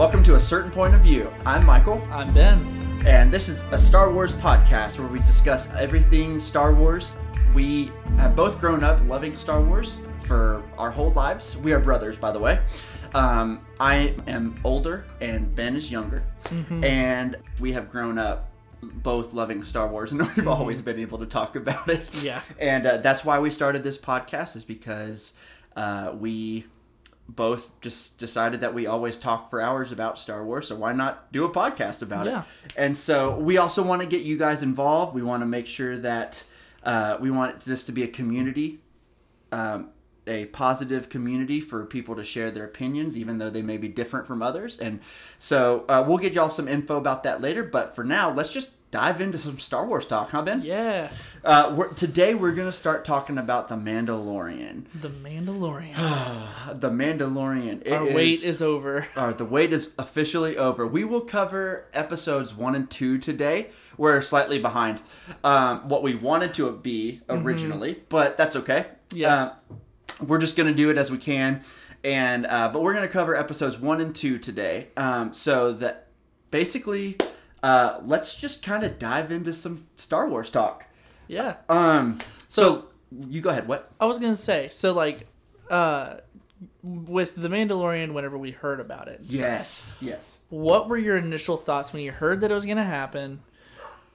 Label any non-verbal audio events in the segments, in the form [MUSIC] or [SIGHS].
Welcome to A Certain Point of View. I'm Michael, I'm Ben. and this is a Star Wars podcast where we discuss everything Star Wars. We have both grown up loving Star Wars for our whole lives. We are brothers, by the way. Um, I am older, and Ben is younger. And we have grown up both loving Star Wars, and [LAUGHS] we've always been able to talk about it. Yeah. And uh, that's why we started this podcast, is because uh, we both just decided that we always talk for hours about Star Wars, so why not do a podcast about Yeah. it? And so we also want to get you guys involved. We want to make sure that uh, we want this to be a community, um, a positive community for people to share their opinions, even though they may be different from others. And so uh, we'll get y'all some info about that later. But for now, let's just dive into some Star Wars talk, huh, Ben? Yeah. Uh, we're, today we're gonna start talking about the Mandalorian. The Mandalorian. [SIGHS] The Mandalorian. It Our wait is over. [LAUGHS] uh, the wait is officially over. We will cover episodes one and two today. We're slightly behind um, what we wanted to be originally, but that's okay. Yeah. Uh, we're just gonna do it as we can, and uh, but we're gonna cover episodes one and two today. Um, so that basically, uh, let's just kind of dive into some Star Wars talk. Yeah. Um, so, you go ahead. What? I was gonna say, so like, uh, with the Mandalorian, whenever we heard about it, Yes. Yes. what were your initial thoughts when you heard that it was gonna happen?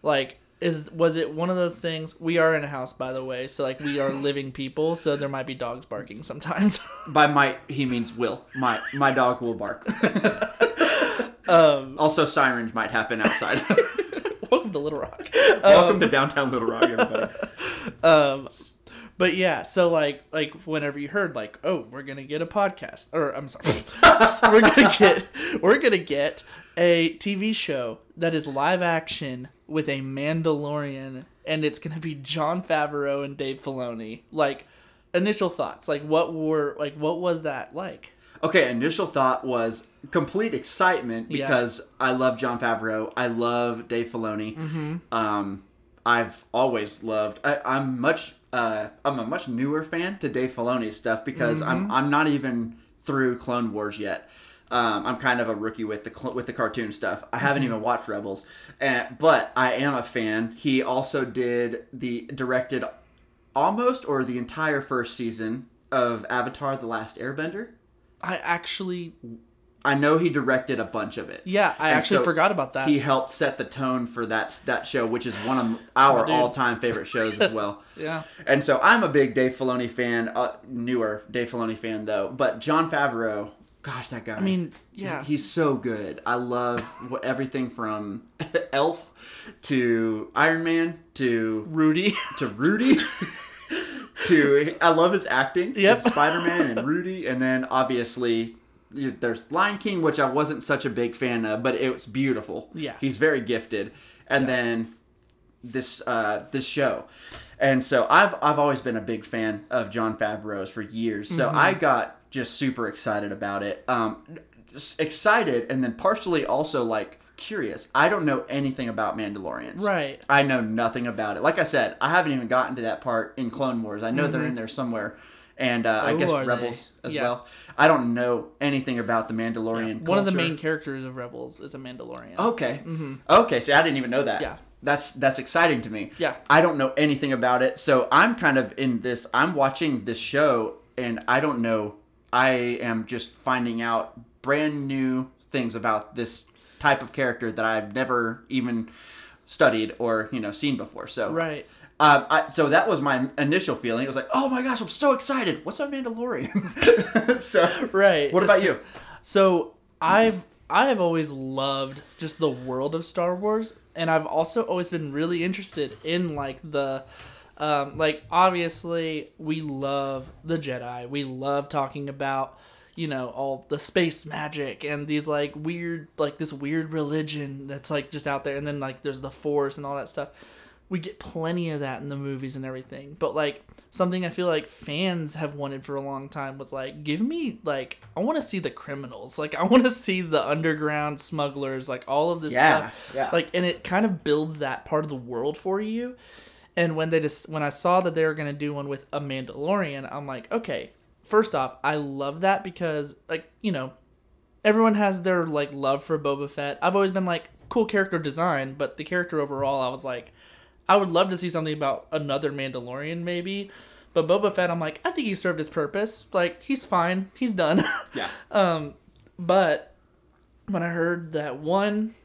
Like, is was it one of those things? We are in a house, by the way, so like we are [LAUGHS] living people, so there might be dogs barking sometimes. By might, he means will. My my dog will bark. [LAUGHS] um, Also, sirens might happen outside. [LAUGHS] welcome to Little Rock. Welcome to downtown Little Rock, everybody. [LAUGHS] um but yeah so like like whenever you heard like oh we're gonna get a podcast or i'm sorry [LAUGHS] we're gonna get we're gonna get a tv show that is live action with a mandalorian and it's gonna be jon favreau and dave filoni like initial thoughts like what were like what was that like Okay, initial thought was complete excitement Yeah. because I love Jon Favreau. I love Dave Filoni. Mm-hmm. Um, I've always loved. I, I'm much. Uh, I'm a much newer fan to Dave Filoni's stuff because Mm-hmm. I'm I'm not even through Clone Wars yet. Um, I'm kind of a rookie with the cl- with the cartoon stuff. I haven't Mm-hmm. even watched Rebels, and, but I am a fan. He also did the directed almost or the entire first season of Avatar: The Last Airbender. I actually I know he directed a bunch of it. yeah i And actually so forgot about that He helped set the tone for that that show, which is one of our Oh, all-time favorite shows as well. [LAUGHS] yeah And so I'm a big Dave Filoni fan, uh, newer Dave Filoni fan though. But Jon Favreau, gosh, that guy. I mean, yeah. he's so good. I love [LAUGHS] everything from [LAUGHS] Elf to Iron Man to rudy to Rudy. To I love his acting. Yep. Spider Man and [LAUGHS] Rudy, and then obviously there's Lion King, which I wasn't such a big fan of, but it was beautiful. Yeah. he's very gifted. And then this uh, this show, and so I've I've always been a big fan of Jon Favreau's for years. So Mm-hmm. I got just super excited about it. Um, just excited, and then partially also like curious. I don't know anything about Mandalorians. right I know nothing about it. Like I said, I haven't even gotten to that part in Clone Wars. I know they're in there somewhere, and uh, I Oh, guess Rebels they? as Yeah. well. I don't know anything about the Mandalorian. one of the main characters of rebels is a mandalorian Okay. Okay. See, I didn't even know that. Yeah. That's that's exciting to me. Yeah. I don't know anything about it, so I'm kind of in this. I'm watching this show, and I don't know. I am just finding out brand new things about this type of character that I've never even studied or you know seen before. So right Um, I, so that was my initial feeling. It was like, oh my gosh, I'm so excited. What's a Mandalorian? [LAUGHS] so, right what about you? So I've I have always loved just the world of Star Wars, and I've also always been really interested in like the um, like obviously we love the Jedi. We love talking about you know all the space magic and these like weird like this weird religion that's like just out there, and then like there's the Force and all that stuff. We get plenty of that in the movies and everything, but like something I feel like fans have wanted for a long time was like, give me like I want to see the criminals, [LAUGHS] like I want to see the underground smugglers, like all of this Yeah, stuff, yeah. like and it kind of builds that part of the world for you. And when they just when I saw that they were gonna do one with a Mandalorian, I'm like, okay. First off, I love that because like you know, everyone has their like love for Boba Fett. I've always been like cool character design, but the character overall, I was like, I would love to see something about another Mandalorian maybe. But Boba Fett, I'm like, I think he served his purpose. Like he's fine, he's done. [LAUGHS] Yeah. Um, but when I heard that one,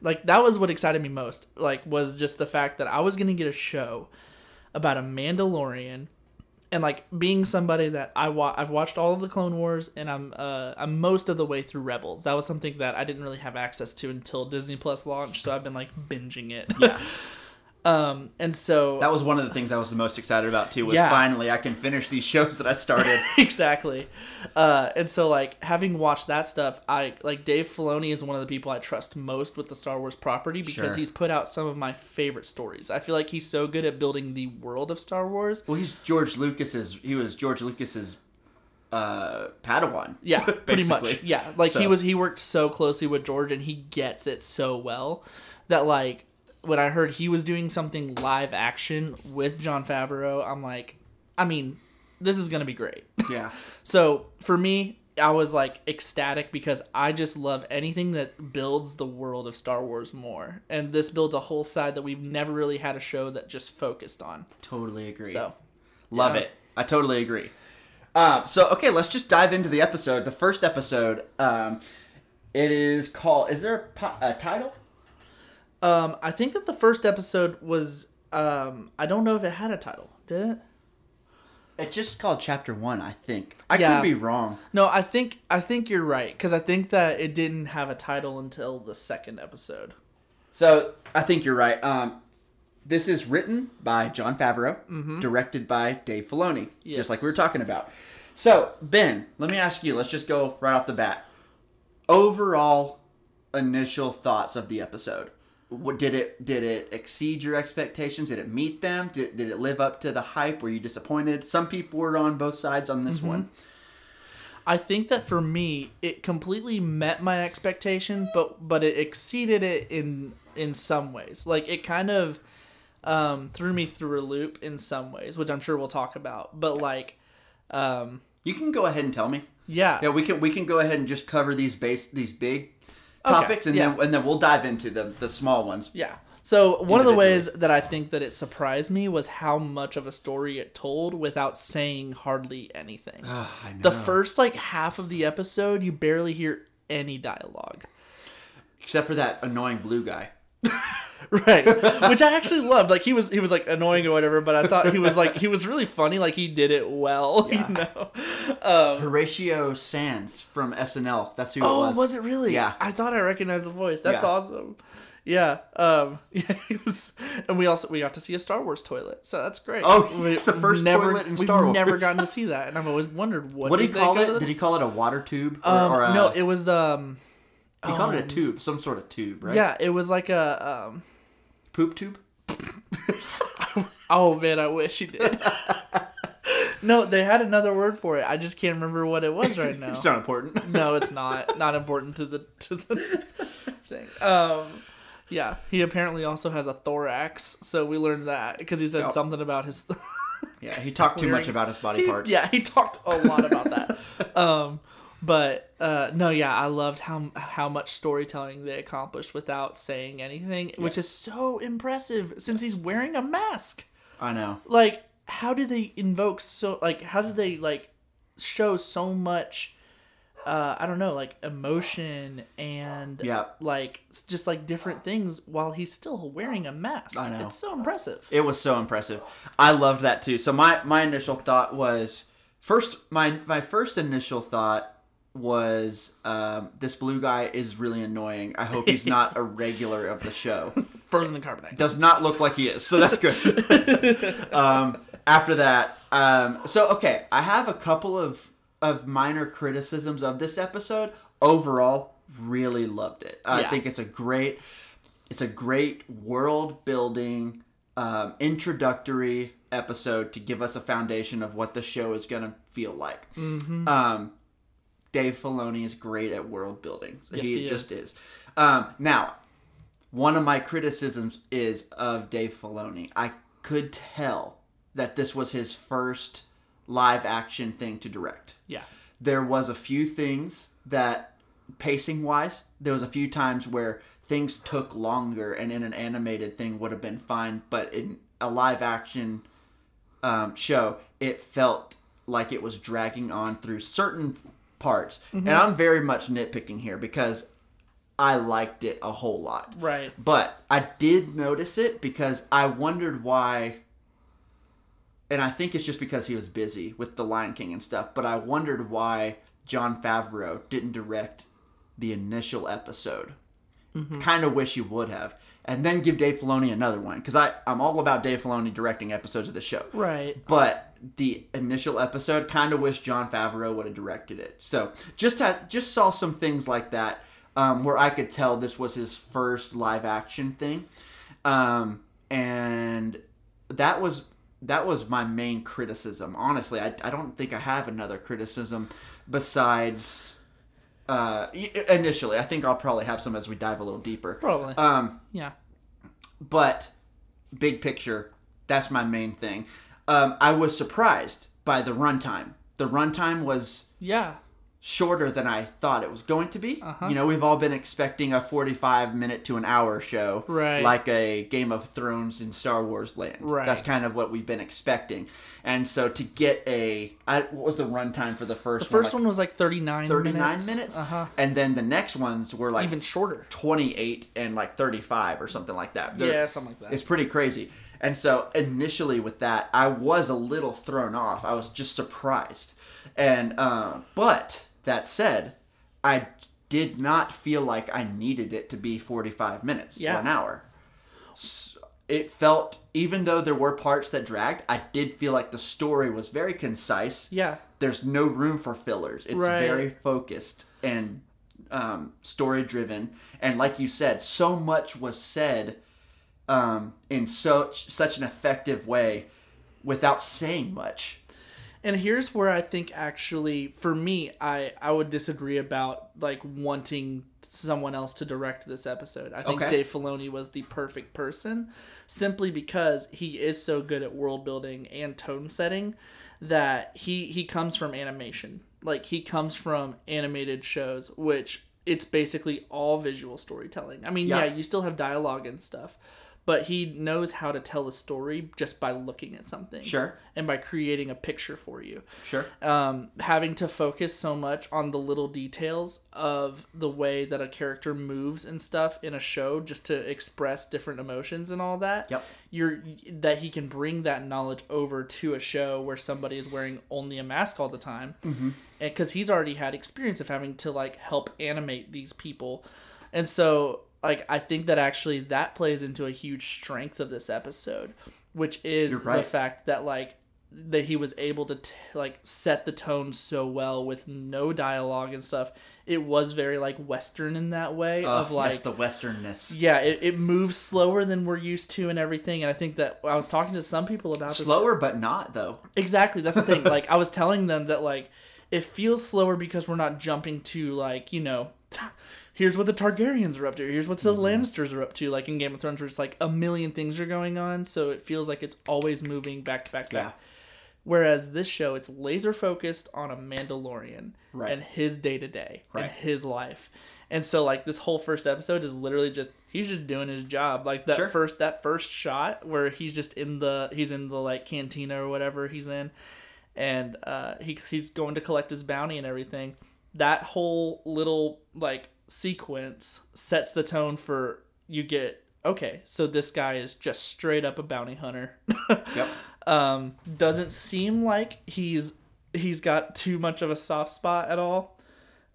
like that was what excited me most. Like was just the fact that I was gonna get a show about a Mandalorian, and like being somebody that I wa- I've watched all of the Clone Wars, and I'm uh I'm most of the way through Rebels. That was something that I didn't really have access to until Disney Plus launched, so I've been like binging it. Yeah. [LAUGHS] um, and so That was one of the things I was the most excited about too. Was Yeah. finally I can finish these shows that I started. [LAUGHS] exactly. Uh, and so like having watched that stuff, I like Dave Filoni is one of the people I trust most with the Star Wars property because Sure. he's put out some of my favorite stories. I feel like he's so good at building the world of Star Wars. well, he's George Lucas's. He was George Lucas's uh, Padawan. Yeah, [LAUGHS] pretty much. Yeah, like he was he worked so closely with George and he gets it so well that like when I heard he was doing something live action with Jon Favreau, I'm like, I mean, this is gonna be great. [LAUGHS] Yeah. So for me, I was like ecstatic because I just love anything that builds the world of Star Wars more. And this builds a whole side that we've never really had a show that just focused on. Totally agree. So Love Yeah. it. I totally agree. Um, so okay, let's just dive into the episode. The first episode. Um, it is called. Is there a, po- a title? Um, I think that the first episode was um, I don't know if it had a title. Did it? It's just called Chapter One, I think. I Yeah. could be wrong. No, I think I think you're right because I think that it didn't have a title until the second episode. So I think you're right. Um, this is written by Jon Favreau, directed by Dave Filoni, Yes. just like we were talking about. So Ben, let me ask you. Let's just go right off the bat. Overall, initial thoughts of the episode. What did it did it exceed your expectations? Did it meet them? Did, did it live up to the hype? Were you disappointed? Some people were on both sides on this one. I think that for me, it completely met my expectation, but but it exceeded it in in some ways. Like it kind of um, threw me through a loop in some ways, which I'm sure we'll talk about. But like, um, You can go ahead and tell me. yeah, Yeah, we can we can go ahead and just cover these base these big topics and yeah. then and then we'll dive into the the small ones. Yeah. So one of the ways that I think that it surprised me was how much of a story it told without saying hardly anything. Ah, I know. the first like half of the episode, you barely hear any dialogue. Except for that annoying blue guy. [LAUGHS] Right. Which I actually loved. Like he was he was like annoying or whatever, but I thought he was like he was really funny, like he did it well, [LAUGHS] Yeah. you know. Um Horatio Sanz from SNL. That's who it Oh, was. was it really? Yeah. I thought I recognized the voice. That's Yeah. awesome. Yeah. Um [LAUGHS] yeah, he was and we also we got to see a Star Wars toilet. So that's great. Oh, we, it's the first never, toilet in we've Star never gotten to see that. And I've always wondered what, What did he call it? Did he call it a water tube? Or, um, or a, no, it was um he called it a tube, some sort of tube, right? yeah, it was like a um Poop tube? [LAUGHS] Oh man, I wish he did. [LAUGHS] no, they had another word for it. I just can't remember what it was right [LAUGHS] now. It's not important. no, it's not. Not important to the to the thing. Um, yeah, he apparently also has a thorax, so we learned that because he said Yep. something about his. yeah, he talked too much about his body He- parts. yeah, he talked a lot about that. um, but uh, no, yeah, I loved how how much storytelling they accomplished without saying anything, which is so impressive since he's wearing a mask. I know. like how do they invoke so like how do they like show so much uh i don't know like emotion and Yeah. like just like different things while he's still wearing a mask I know. it's so impressive It was so impressive. I loved that too. So my my initial thought was first my my first initial thought was um, this blue guy is really annoying. I hope he's [LAUGHS] not a regular of the show. frozen in carbonite Does not look like he is, so that's good. [LAUGHS] um, after that, um, so okay, I have a couple of of minor criticisms of this episode. Overall, really loved it. I Yeah. think it's a great, it's a great world building, um, introductory episode to give us a foundation of what the show is gonna feel like. Mm-hmm. Um, Dave Filoni is great at world building. Yes, he, he just is. is. Um, now, one of my criticisms is of Dave Filoni. I could tell that this was his first live action thing to direct. yeah There was a few things that pacing wise, there was a few times where things took longer, and in an animated thing would have been fine, but in a live action um, show, it felt like it was dragging on through certain parts. And mm-hmm. I'm very much nitpicking here because I liked it a whole lot. Right. But I did notice it because I wondered why. And I think it's just because he was busy with The Lion King and stuff. But I wondered why Jon Favreau didn't direct the initial episode. Mm-hmm. Kind of wish he would have. And then give Dave Filoni another one. Because I'm all about Dave Filoni directing episodes of the show. Right. But the initial episode, kind of wish Jon Favreau would have directed it. So just had just saw some things like that um, where I could tell this was his first live action thing, um, and that was that was my main criticism. Honestly, I, I don't think I have another criticism besides. Uh, initially, I think I'll probably have some as we dive a little deeper. Probably. Um, yeah. but big picture, that's my main thing. Um, I was surprised by the runtime. The runtime was Yeah. shorter than I thought it was going to be. Uh-huh. You know, we've all been expecting a 45 minute to an hour show, Right. like a Game of Thrones in Star Wars land. Right. That's kind of what we've been expecting. And so to get a, I, what was the runtime for the first The first one? one was like 39 39 minutes. minutes. Uh huh. And then the next ones were like Even shorter. 28 and like 35 or something like that. They're- Yeah, something like that. it's pretty crazy. And so initially with that, I was a little thrown off. I was just surprised. And uh, but that said, I did not feel like I needed it to be 45 minutes Yeah. or an hour. S- It felt even though there were parts that dragged, I did feel like the story was very concise. Yeah. There's no room for fillers. It's Right. very focused and um, story driven. And like you said, so much was said um, in such such an effective way without saying much. And here's where I think actually for me I I would disagree about like wanting someone else to direct this episode. I think Okay. Dave Filoni was the perfect person simply because he is so good at world building and tone setting that he he comes from animation. Like he comes from animated shows which it's basically all visual storytelling. I mean, Yeah. yeah, you still have dialogue and stuff, but he knows how to tell a story just by looking at something Sure, and by creating a picture for you. sure. Um, having to focus so much on the little details of the way that a character moves and stuff in a show just to express different emotions and all that. Yep. You're that he can bring that knowledge over to a show where somebody is wearing only a mask all the time, mm-hmm. and because he's already had experience of having to like help animate these people, and so like I think that actually that plays into a huge strength of this episode, which is right. the fact that like that he was able to t- like set the tone so well with no dialogue and stuff. It was very like western in that way Uh, of like the westernness. yeah, it, it moves slower than we're used to and everything. And I think that I was talking to some people about this. Slower, but not though. Exactly, that's the thing. [LAUGHS] like I was telling them that like it feels slower because we're not jumping to like you know. Here's what the Targaryens are up to. Here's what the Lannisters are up to. Like in Game of Thrones, where it's like a million things are going on, so it feels like it's always moving back to back Yeah. Whereas this show, it's laser focused on a Mandalorian Right. and his day to day and his life. And so like this whole first episode is literally just he's just doing his job. Like that Sure. first that first shot where he's just in the he's in the like cantina or whatever he's in and uh he he's going to collect his bounty and everything. That whole little like sequence sets the tone for you get okay, so this guy is just straight up a bounty hunter. [LAUGHS] Yep. um doesn't seem like he's he's got too much of a soft spot at all.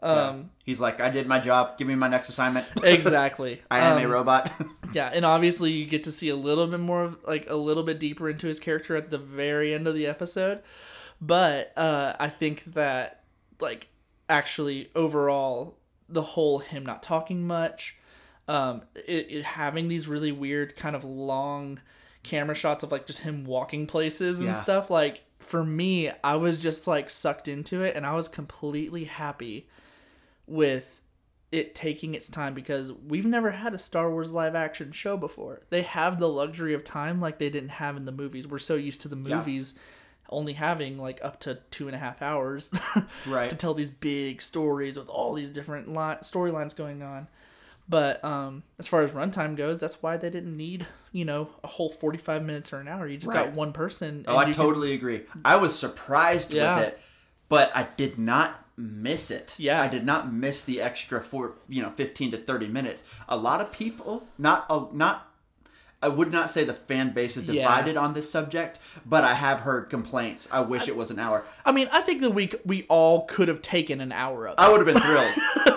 Um He's like, I did my job. Give me my next assignment. [LAUGHS] exactly. I am Um, a robot. [LAUGHS] Yeah, and obviously you get to see a little bit more of like a little bit deeper into his character at the very end of the episode. But uh I think that like actually overall the whole him not talking much um it, it having these really weird kind of long camera shots of like just him walking places and Yeah. stuff like for me I was just like sucked into it and I was completely happy with it taking its time because we've never had a Star Wars live action show before. They have the luxury of time like they didn't have in the movies. We're so used to the Yeah. Only having like up to two and a half hours [LAUGHS] Right. to tell these big stories with all these different li- storylines going on. But um, as far as runtime goes, that's why they didn't need you know a whole forty five minutes or an hour. You just Right. got one person. Oh, I you can- totally agree. I was surprised Yeah. with it, but I did not miss it. Yeah. I did not miss the extra four, you know, 15 to 30 minutes. A lot of people, not a, not I would not say the fan base is Yeah. divided on this subject, but I have heard complaints. I wish it was an hour. I mean, I think that we we all could have taken an hour of. it. I would have been thrilled.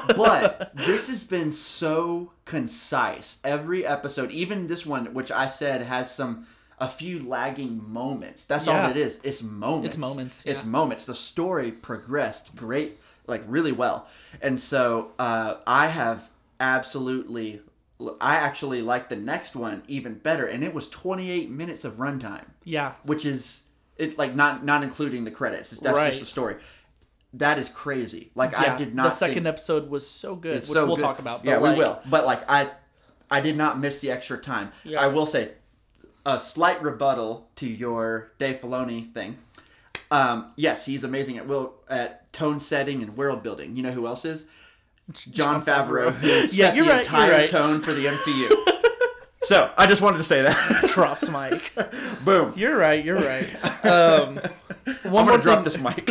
[LAUGHS] but this has been so concise. Every episode, even this one, which I said has some a few lagging moments. That's all it is. It's moments. It's moments, It's yeah. moments. The story progressed great, like really well. And so uh, I have absolutely. I actually like the next one even better, and it was 28 minutes of runtime yeah, which is it like not not including the credits. It's, that's Right. just the story. That is crazy. Like yeah. I did not. The second episode was so good, which so we'll good. talk about. Yeah, but, we will. But like I, I did not miss the extra time. Yeah. I will say, a slight rebuttal to your Dave Filoni thing. Um, yes, he's amazing at will at tone setting and world building. You know who else is? Jon, Favreau, who [LAUGHS] Yeah, set the right, entire right. tone for the MCU. [LAUGHS] so I just wanted to say that. [LAUGHS] Drops mic. Boom. You're right. You're right. Um, one I'm more gonna drop this mic.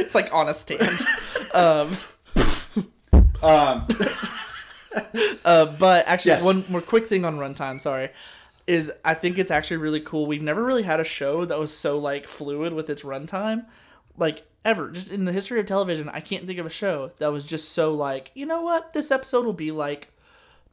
It's like on a stand. um, um, uh, but actually, Yes. one more quick thing on runtime. Sorry, is I think it's actually really cool. We've never really had a show that was so like fluid with its runtime, like ever. Just in the history of television, I can't think of a show that was just so like, you know what, this episode will be like.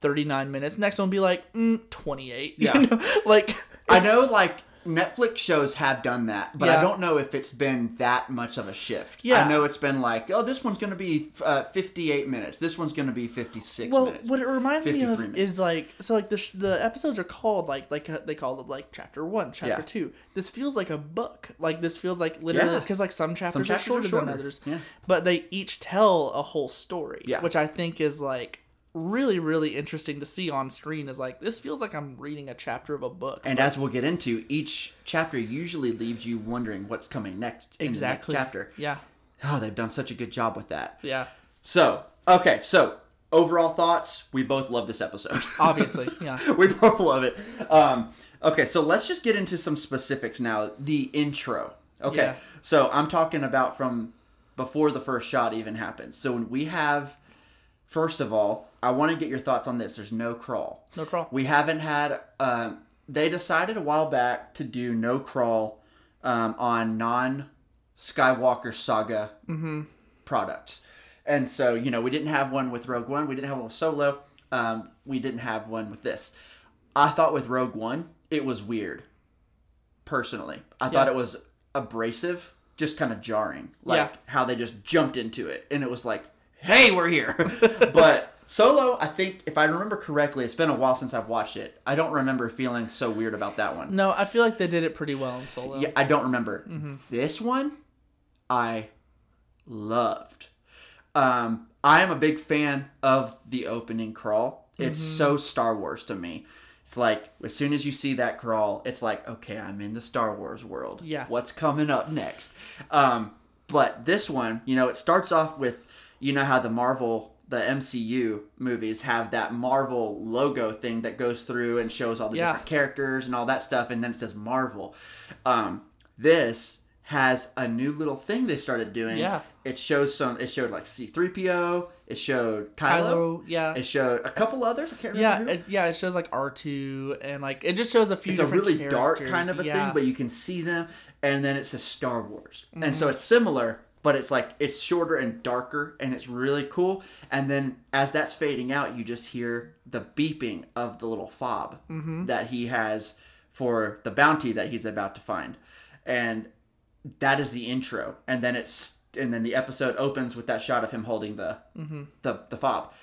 39 minutes. Next one will be like mm, 28. [LAUGHS] Yeah. You know? Like, I know like Netflix shows have done that, but I don't know if it's been that much of a shift. Yeah. I know it's been like, oh, this one's going to be uh, 58 minutes. This one's going to be 56 well, minutes. what it reminds me of minutes. is like so like the sh- the episodes are called like like uh, they call it like chapter one, chapter Yeah. two. This feels like a book. Like this feels like literally Yeah. because like some chapters, chapters are, shorter are shorter. than others. Yeah. But they each tell a whole story. Yeah. Which I think is like really really interesting to see on screen. Is like this feels like I'm reading a chapter of a book. and as we'll get into, each chapter usually leaves you wondering what's coming next in exactly the next chapter. Yeah. Oh, they've done such a good job with that. Yeah. So, okay, so overall thoughts, we both love this episode. [LAUGHS] Obviously. Yeah. [LAUGHS] we both love it. Um, okay, so let's just get into some specifics now. The intro. Okay, Yeah. so I'm talking about from before the first shot even happens. So when we have, first of all, I want to get your thoughts on this. There's no crawl. No crawl. We haven't had. Um, they decided a while back to do no crawl um, on non Skywalker saga products. And so, you know, we didn't have one with Rogue One. We didn't have one with Solo. Um, we didn't have one with this. I thought with Rogue One, it was weird. Personally, I thought it was abrasive, just kind of jarring, like Yeah. how they just jumped into it, and it was like, "Hey, we're here." [LAUGHS] but Solo, I think, if I remember correctly, it's been a while since I've watched it. I don't remember feeling so weird about that one. No, I feel like they did it pretty well in Solo. Yeah, I don't remember. Mm-hmm. This one, I loved. Um, I am a big fan of the opening crawl. It's Mm-hmm. so Star Wars to me. It's like as soon as you see that crawl, it's like okay, I'm in the Star Wars world. Yeah. What's coming up next? Um, but this one, you know, it starts off with you know how the Marvel, the MCU movies have that Marvel logo thing that goes through and shows all the Yeah. different characters and all that stuff, and then it says Marvel. Um, this has a new little thing they started doing. Yeah. It shows some. It showed like C-3PO. It showed Kylo. Kylo, yeah. It showed a couple others. I can't Yeah, remember. who. it, yeah, it shows like R two and like it just shows a few. it's a really dark kind of a yeah. thing, but you can see them, and then it says Star Wars, and Mm-hmm. so it's similar, but it's like it's shorter and darker, and it's really cool. And then as that's fading out, you just hear the beeping of the little fob Mm-hmm. that he has for the bounty that he's about to find, and that is the intro, and then it's and then the episode opens with that shot of him holding the Mm-hmm. the the fob.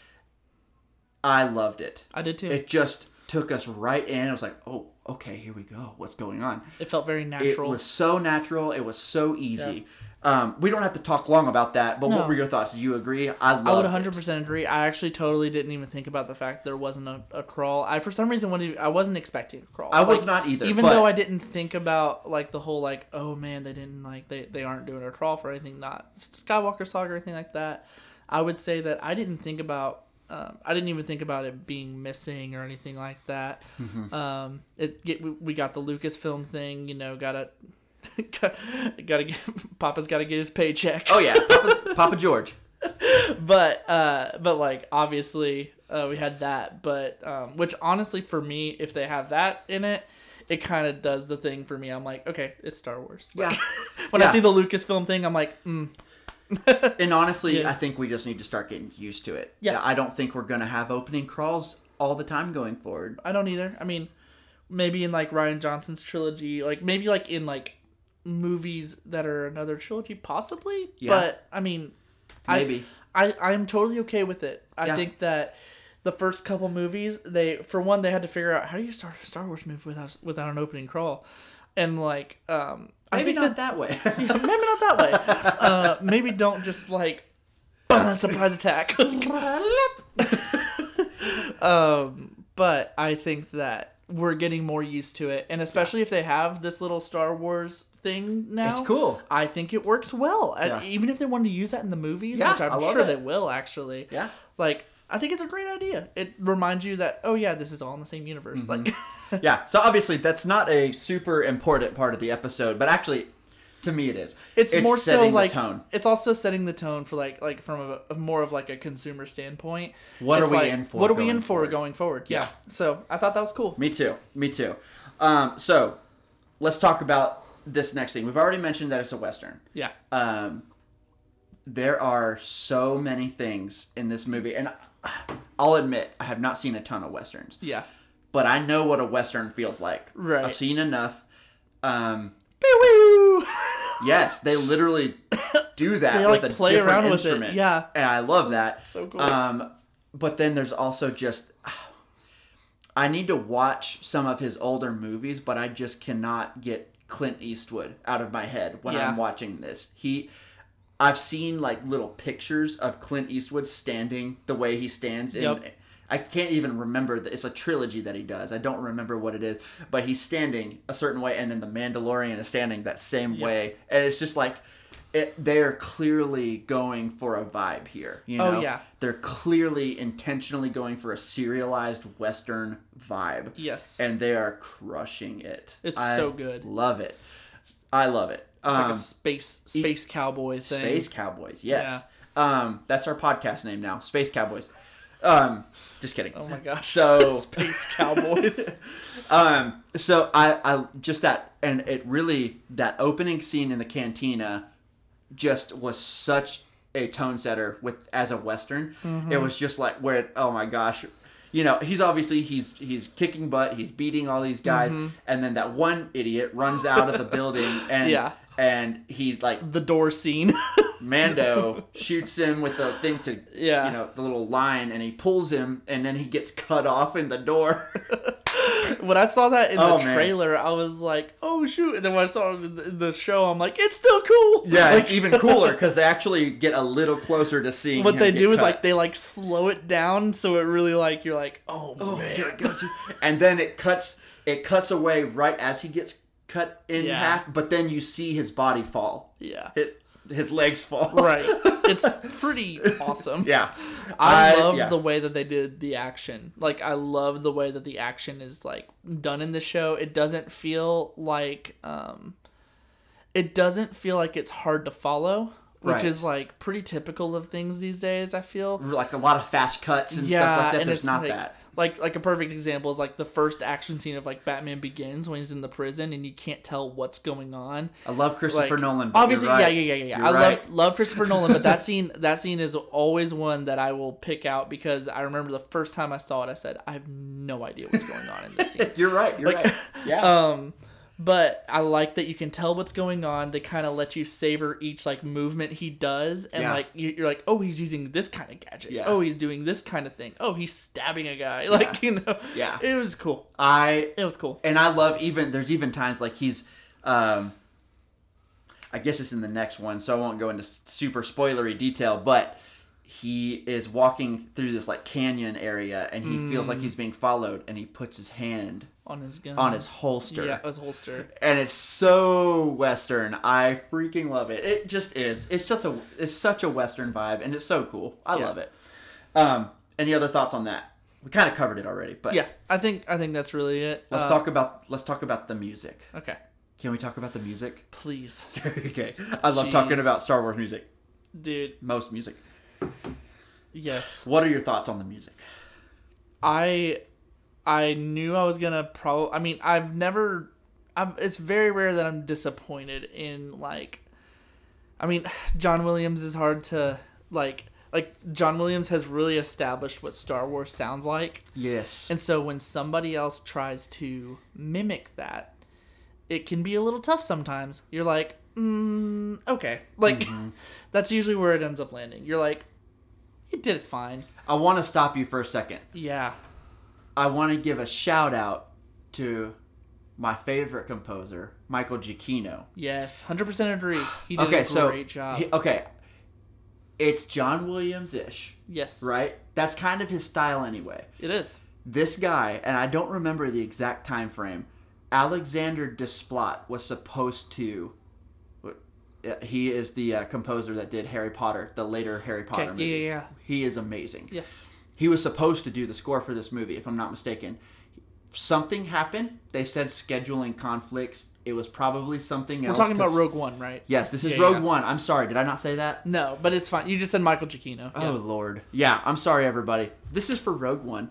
I loved it I did too. it just took us right in. It was like, oh, okay, here we go. What's going on? It felt very natural. It was so natural. It was so easy. Um, we don't have to talk long about that. But No. what were your thoughts? Do you agree? I love. I would 100% agree. I actually totally didn't even think about the fact there wasn't a, a crawl. I for some reason wanted, I wasn't expecting a crawl. I was not either. Even though I didn't think about like the whole like oh man they didn't like they they aren't doing a crawl for anything not Skywalker saga or anything like that. I would say that I didn't think about. Um, I didn't even think about it being missing or anything like that. Mm-hmm. Um, it get we, we got the Lucasfilm thing, you know, gotta [LAUGHS] gotta get Papa's gotta get his paycheck. Oh yeah, Papa, [LAUGHS] Papa George. but uh but like obviously uh we had that but um which honestly for me if they have that in it it kind of does the thing for me i'm like okay it's star wars Yeah. [LAUGHS] when Yeah. i see the lucasfilm thing i'm like mm, And honestly, I think we just need to start getting used to it. Yeah. I don't think we're gonna have opening crawls all the time going forward. i don't either i mean maybe in like rian johnson's trilogy like maybe like in like movies that are another trilogy possibly Yeah. but i mean Maybe. I, I i'm totally okay with it i Yeah. think that the first couple movies they for one they had to figure out how do you start a star wars movie without without an opening crawl and like um i Maybe not that, that way. [LAUGHS] maybe not that way [LAUGHS] uh maybe don't just like surprise attack [LAUGHS] um but i think that we're getting more used to it and especially if they have this little star wars thing now It's cool. i think it works well Yeah. even if they wanted to use that in the movies Yeah, which i'm sure it. they will actually Yeah. like i think it's a great idea it reminds you that oh yeah this is all in the same universe mm-hmm. like yeah. So obviously, that's not a super important part of the episode, but actually, to me, it is. it's, more so like tone. it's also setting the tone for like like from a, a more of like a consumer standpoint What are we like, in for what are we in for forward? going forward yeah. Yeah. so i thought that was cool Me too. Me too. Um, so let's talk about this next thing. We've already mentioned that it's a western. yeah Um, there are so many things in this movie, and I'll admit I have not seen a ton of westerns, yeah but I know what a western feels like. Right. I've seen enough. Um! Yes, they literally do [LAUGHS] that. They, with like, a play different around with it, instrument. yeah. and I love that. So cool. Um, but then there's also just [SIGHS] I need to watch some of his older movies, but I just cannot get Clint Eastwood out of my head when Yeah. I'm watching this. He I've seen like little pictures of Clint Eastwood standing the way he stands in Yep. I can't even remember. The, it's a trilogy that he does. I don't remember what it is, but he's standing a certain way, and then the Mandalorian is standing that same way, and it's just like it, they are clearly going for a vibe here. You Oh, yeah. they're clearly intentionally going for a serialized Western vibe. Yes. and they are crushing it. It's I so good. Love it. I love it. It's like Um, a space space cowboy thing. Space Cowboys. Yes. Um, that's our podcast name now. Space Cowboys. Um, just kidding. Oh my gosh. So- [LAUGHS] space cowboys. [LAUGHS] Um, so I, I just that, and it really that opening scene in the cantina just was such a tone setter with as a western. It was just like where, it, oh my gosh, you know, he's obviously he's he's kicking butt, he's beating all these guys, and then that one idiot runs out of the building [LAUGHS] and Yeah. and he's like the door scene. Mando [LAUGHS] shoots him with the thing to, Yeah. you know, the little line, and he pulls him, and then he gets cut off in the door. [LAUGHS] when I saw that in Oh, the man. trailer, I was like, "Oh shoot!" And then when I saw it in the- show, I'm like, "It's still cool." yeah, Like, it's even cooler because they actually get a little closer to seeing what they do is like they like slow it down, so it really like you're like, "Oh, oh, man." here it goes, and then it cuts, it cuts away right as he gets cut in Yeah. half, but then you see his body fall, Yeah. it, his legs fall, Right. It's [LAUGHS] pretty awesome. yeah, I, love yeah. the way that they did the action. Like I love the way that the action is like done in the show. It doesn't feel like um it doesn't feel like it's hard to follow, which Right. is like pretty typical of things these days, I feel. like a lot of fast cuts and yeah, stuff like that. There's not like, that. Like like a perfect example is like the first action scene of like Batman Begins when he's in the prison and you can't tell what's going on. I love Christopher Like, Nolan. But obviously, right. yeah, yeah, yeah, yeah. You're I right. love love Christopher Nolan, but that [LAUGHS] scene that scene is always one that I will pick out because I remember the first time I saw it, I said I have no idea what's going on in this [LAUGHS] scene. You're right. You're Like, right. [LAUGHS] Yeah. Um, but I like that you can tell what's going on. They kind of let you savor each like movement he does, and Yeah. like you- you're like, oh, he's using this kind of gadget. Yeah. Oh, he's doing this kind of thing. Oh, he's stabbing a guy. [LAUGHS] Like you know, Yeah. it was cool. I It was cool. and I love even there's even times like he's um I guess it's in the next one, so I won't go into super spoilery detail, but he is walking through this like canyon area and he feels like he's being followed and he puts his hand On his gun. on his holster. yeah, his holster. And it's so western. I freaking love it. It just is. It's just a it's such a western vibe and it's so cool. I Yeah. love it. Um any other thoughts on that? We kind of covered it already, but Yeah, I think I think that's really it. let's Uh, talk about let's talk about the music. Okay, Can we talk about the music? [LAUGHS] please, okay. I love talking about Star Wars music. dude. Most music. Yes, What are your thoughts on the music? I I knew I was gonna probably. I mean, I've never. I'm, it's very rare that I'm disappointed in like. I mean, [SIGHS] John Williams is hard to like. Like John Williams has really established what Star Wars sounds like, Yes. and so when somebody else tries to mimic that, it can be a little tough sometimes. You're like, mm, okay, like [LAUGHS] that's usually where it ends up landing. You're like, it did it fine, I want to stop you for a second. yeah, I want to give a shout out to my favorite composer, Michael Giacchino. Yes, hundred percent agree. [SIGHS] He did okay, a so great job. he- okay, it's John Williams ish, yes, right? That's kind of his style anyway. it is. This guy, and I don't remember the exact time frame. Alexander Desplat was supposed to. uh, He is the uh, composer that did Harry Potter, the later Harry Potter yeah, yeah, movies. yeah. He is amazing. Yes. He was supposed to do the score for this movie, if I'm not mistaken. Something happened. They said scheduling conflicts. It was probably something else. We're talking about Rogue One, right? Yes, this is Yeah, Rogue yeah. One. I'm sorry. Did I not say that? No, but it's fine. You just said Michael Giacchino. Oh Lord. Yeah, I'm sorry, everybody. This is for Rogue One.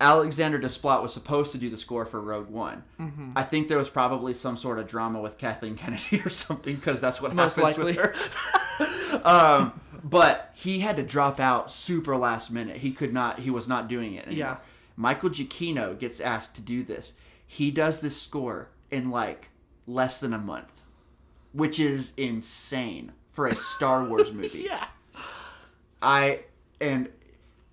Alexander Desplat was supposed to do the score for Rogue One. Mm-hmm. I think there was probably some sort of drama with Kathleen Kennedy [LAUGHS] or something because that's what Most happens likely. with her. [LAUGHS] um, but he had to drop out super last minute. He could not. He was not doing it anymore. Yeah. Michael Giacchino gets asked to do this. He does this score in like less than a month, which is insane for a Star Wars [LAUGHS] movie. Yeah. I and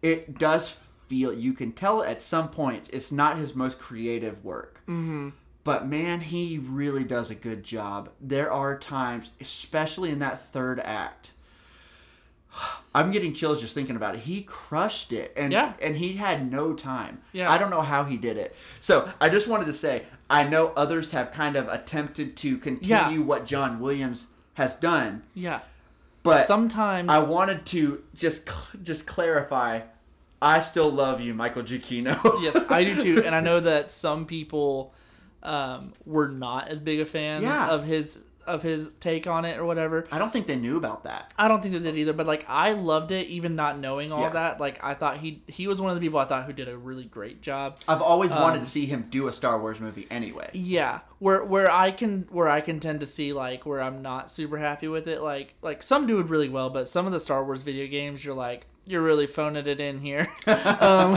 it does feel you can tell at some points it's not his most creative work. Mm-hmm. But man, he really does a good job. There are times, especially in that third act. [SIGHS] I'm getting chills just thinking about it. He crushed it, and Yeah. and he had no time. Yeah. I don't know how he did it. So I just wanted to say, I know others have kind of attempted to continue what John Williams has done, Yeah. but Sometimes I wanted to just just clarify. I still love you, Michael Giacchino. [LAUGHS] yes, I do too, and I know that some people um, were not as big a fan Yeah. of his of his take on it or whatever. I don't think they knew about that. I don't think they did either, but like I loved it, even not knowing all Yeah. that. Like I thought he he was one of the people I thought who did a really great job. I've always wanted Um, to see him do a Star Wars movie anyway. Yeah, where where I can where I can tend to see like where I'm not super happy with it. Like like some do it really well, but some of the Star Wars video games, you're like you're really phoning it in here. [LAUGHS] um,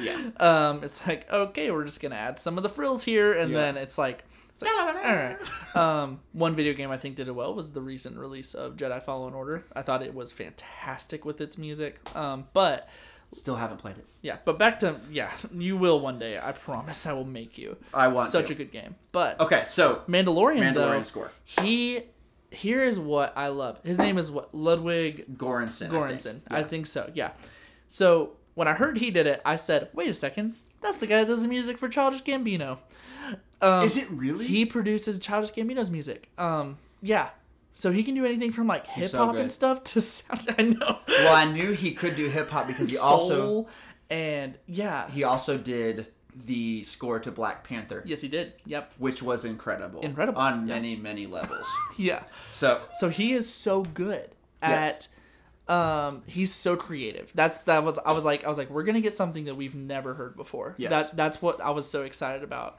Yeah. [LAUGHS] um, it's like okay, we're just gonna add some of the frills here, and Yeah. then it's like. It's like, all right. Um, one video game I think did it well was the recent release of Jedi Fallen Order. I thought it was fantastic with its music. Um, but Still haven't played it. yeah, but back to yeah, you will one day. I promise. I will make you. I want such to. a good game. But Okay, so Mandalorian, Mandalorian though, score. he here is what I love. His name is what Ludwig Göransson. I think. Göransson. I think, so. Yeah. So when I heard he did it, I said, "Wait a second, that's the guy that does the music for Childish Gambino." Um, Is it really? He produces Childish Gambino's music. Um, yeah. So he can do anything from like hip so hop good. and stuff to [LAUGHS] sound. I know. well, I knew he could do hip hop because he also and yeah. he also did the score to Black Panther, Yes, he did. Yep. which was incredible. Incredible, on yeah. many many levels. [LAUGHS] Yeah. So So he is so good Yes. at um he's so creative. That's that was I was like I was like we're going to get something that we've never heard before. Yes. That that's what I was so excited about.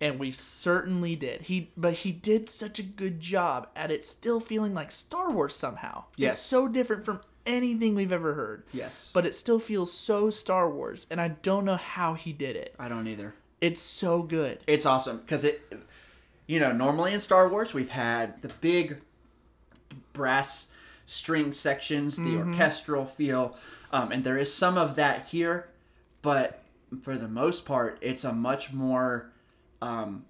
And we certainly did. He but he did such a good job at it still feeling like Star Wars somehow. Yes. It's so different from anything we've ever heard. yes, But it still feels so Star Wars and I don't know how he did it. I don't either. It's so good. It's awesome because it you know, normally in Star Wars, we've had the big brass string sections, the orchestral feel, um, and there is some of that here, but for the most part, it's a much more. Um,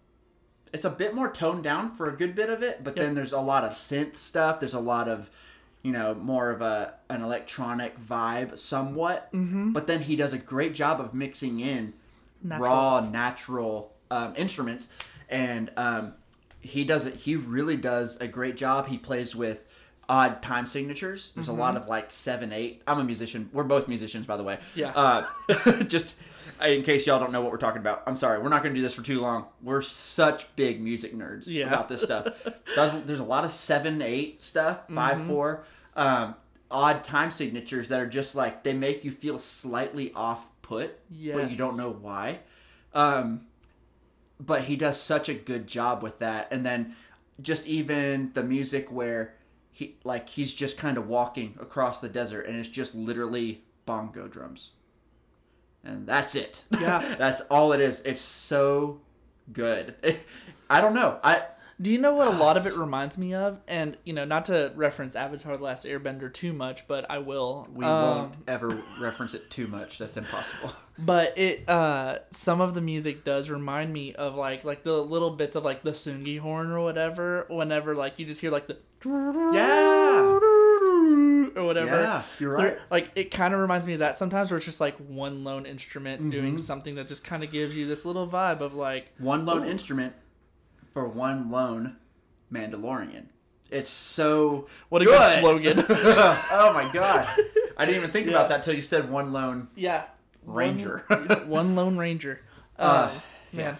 it's a bit more toned down for a good bit of it, but then there's a lot of synth stuff. There's a lot of, you know, more of a an electronic vibe, somewhat. Mm-hmm. But then he does a great job of mixing in Natural. raw, natural um, instruments, and um, he does it. He really does a great job. He plays with odd time signatures. There's Mm-hmm. a lot of like seven, eight. I'm a musician. We're both musicians, by the way. Yeah. Uh, [LAUGHS] just in case y'all don't know what we're talking about, I'm sorry. We're not going to do this for too long. We're such big music nerds Yeah. about this stuff. [LAUGHS] There's, there's a lot of seven, eight stuff, 5 Mm-hmm. four, um, odd time signatures that are just like they make you feel slightly off put, but you don't know why. Um, but he does such a good job with that, and then just even the music where he like he's just kind of walking across the desert, and it's just literally bongo drums, and that's it. Yeah. [LAUGHS] that's all it is. It's so good. [LAUGHS] I don't know. I Do you know what a lot of it reminds me of? And you know, not to reference Avatar: The Last Airbender too much, but I will. we Um, won't ever reference it too much. That's impossible. [LAUGHS] But it, uh, some of the music does remind me of like, like the little bits of like the tsungi horn or whatever. Whenever like you just hear like the Yeah. Or whatever. Yeah, you're right. Like it kind of reminds me of that sometimes, where it's just like one lone instrument Mm-hmm. doing something that just kind of gives you this little vibe of like, One lone instrument for one lone Mandalorian. It's so what a good, good slogan. [LAUGHS] oh my god! I didn't even think [LAUGHS] about that till you said one lone yeah, ranger. One, one lone ranger. [LAUGHS] Uh, Uh, man.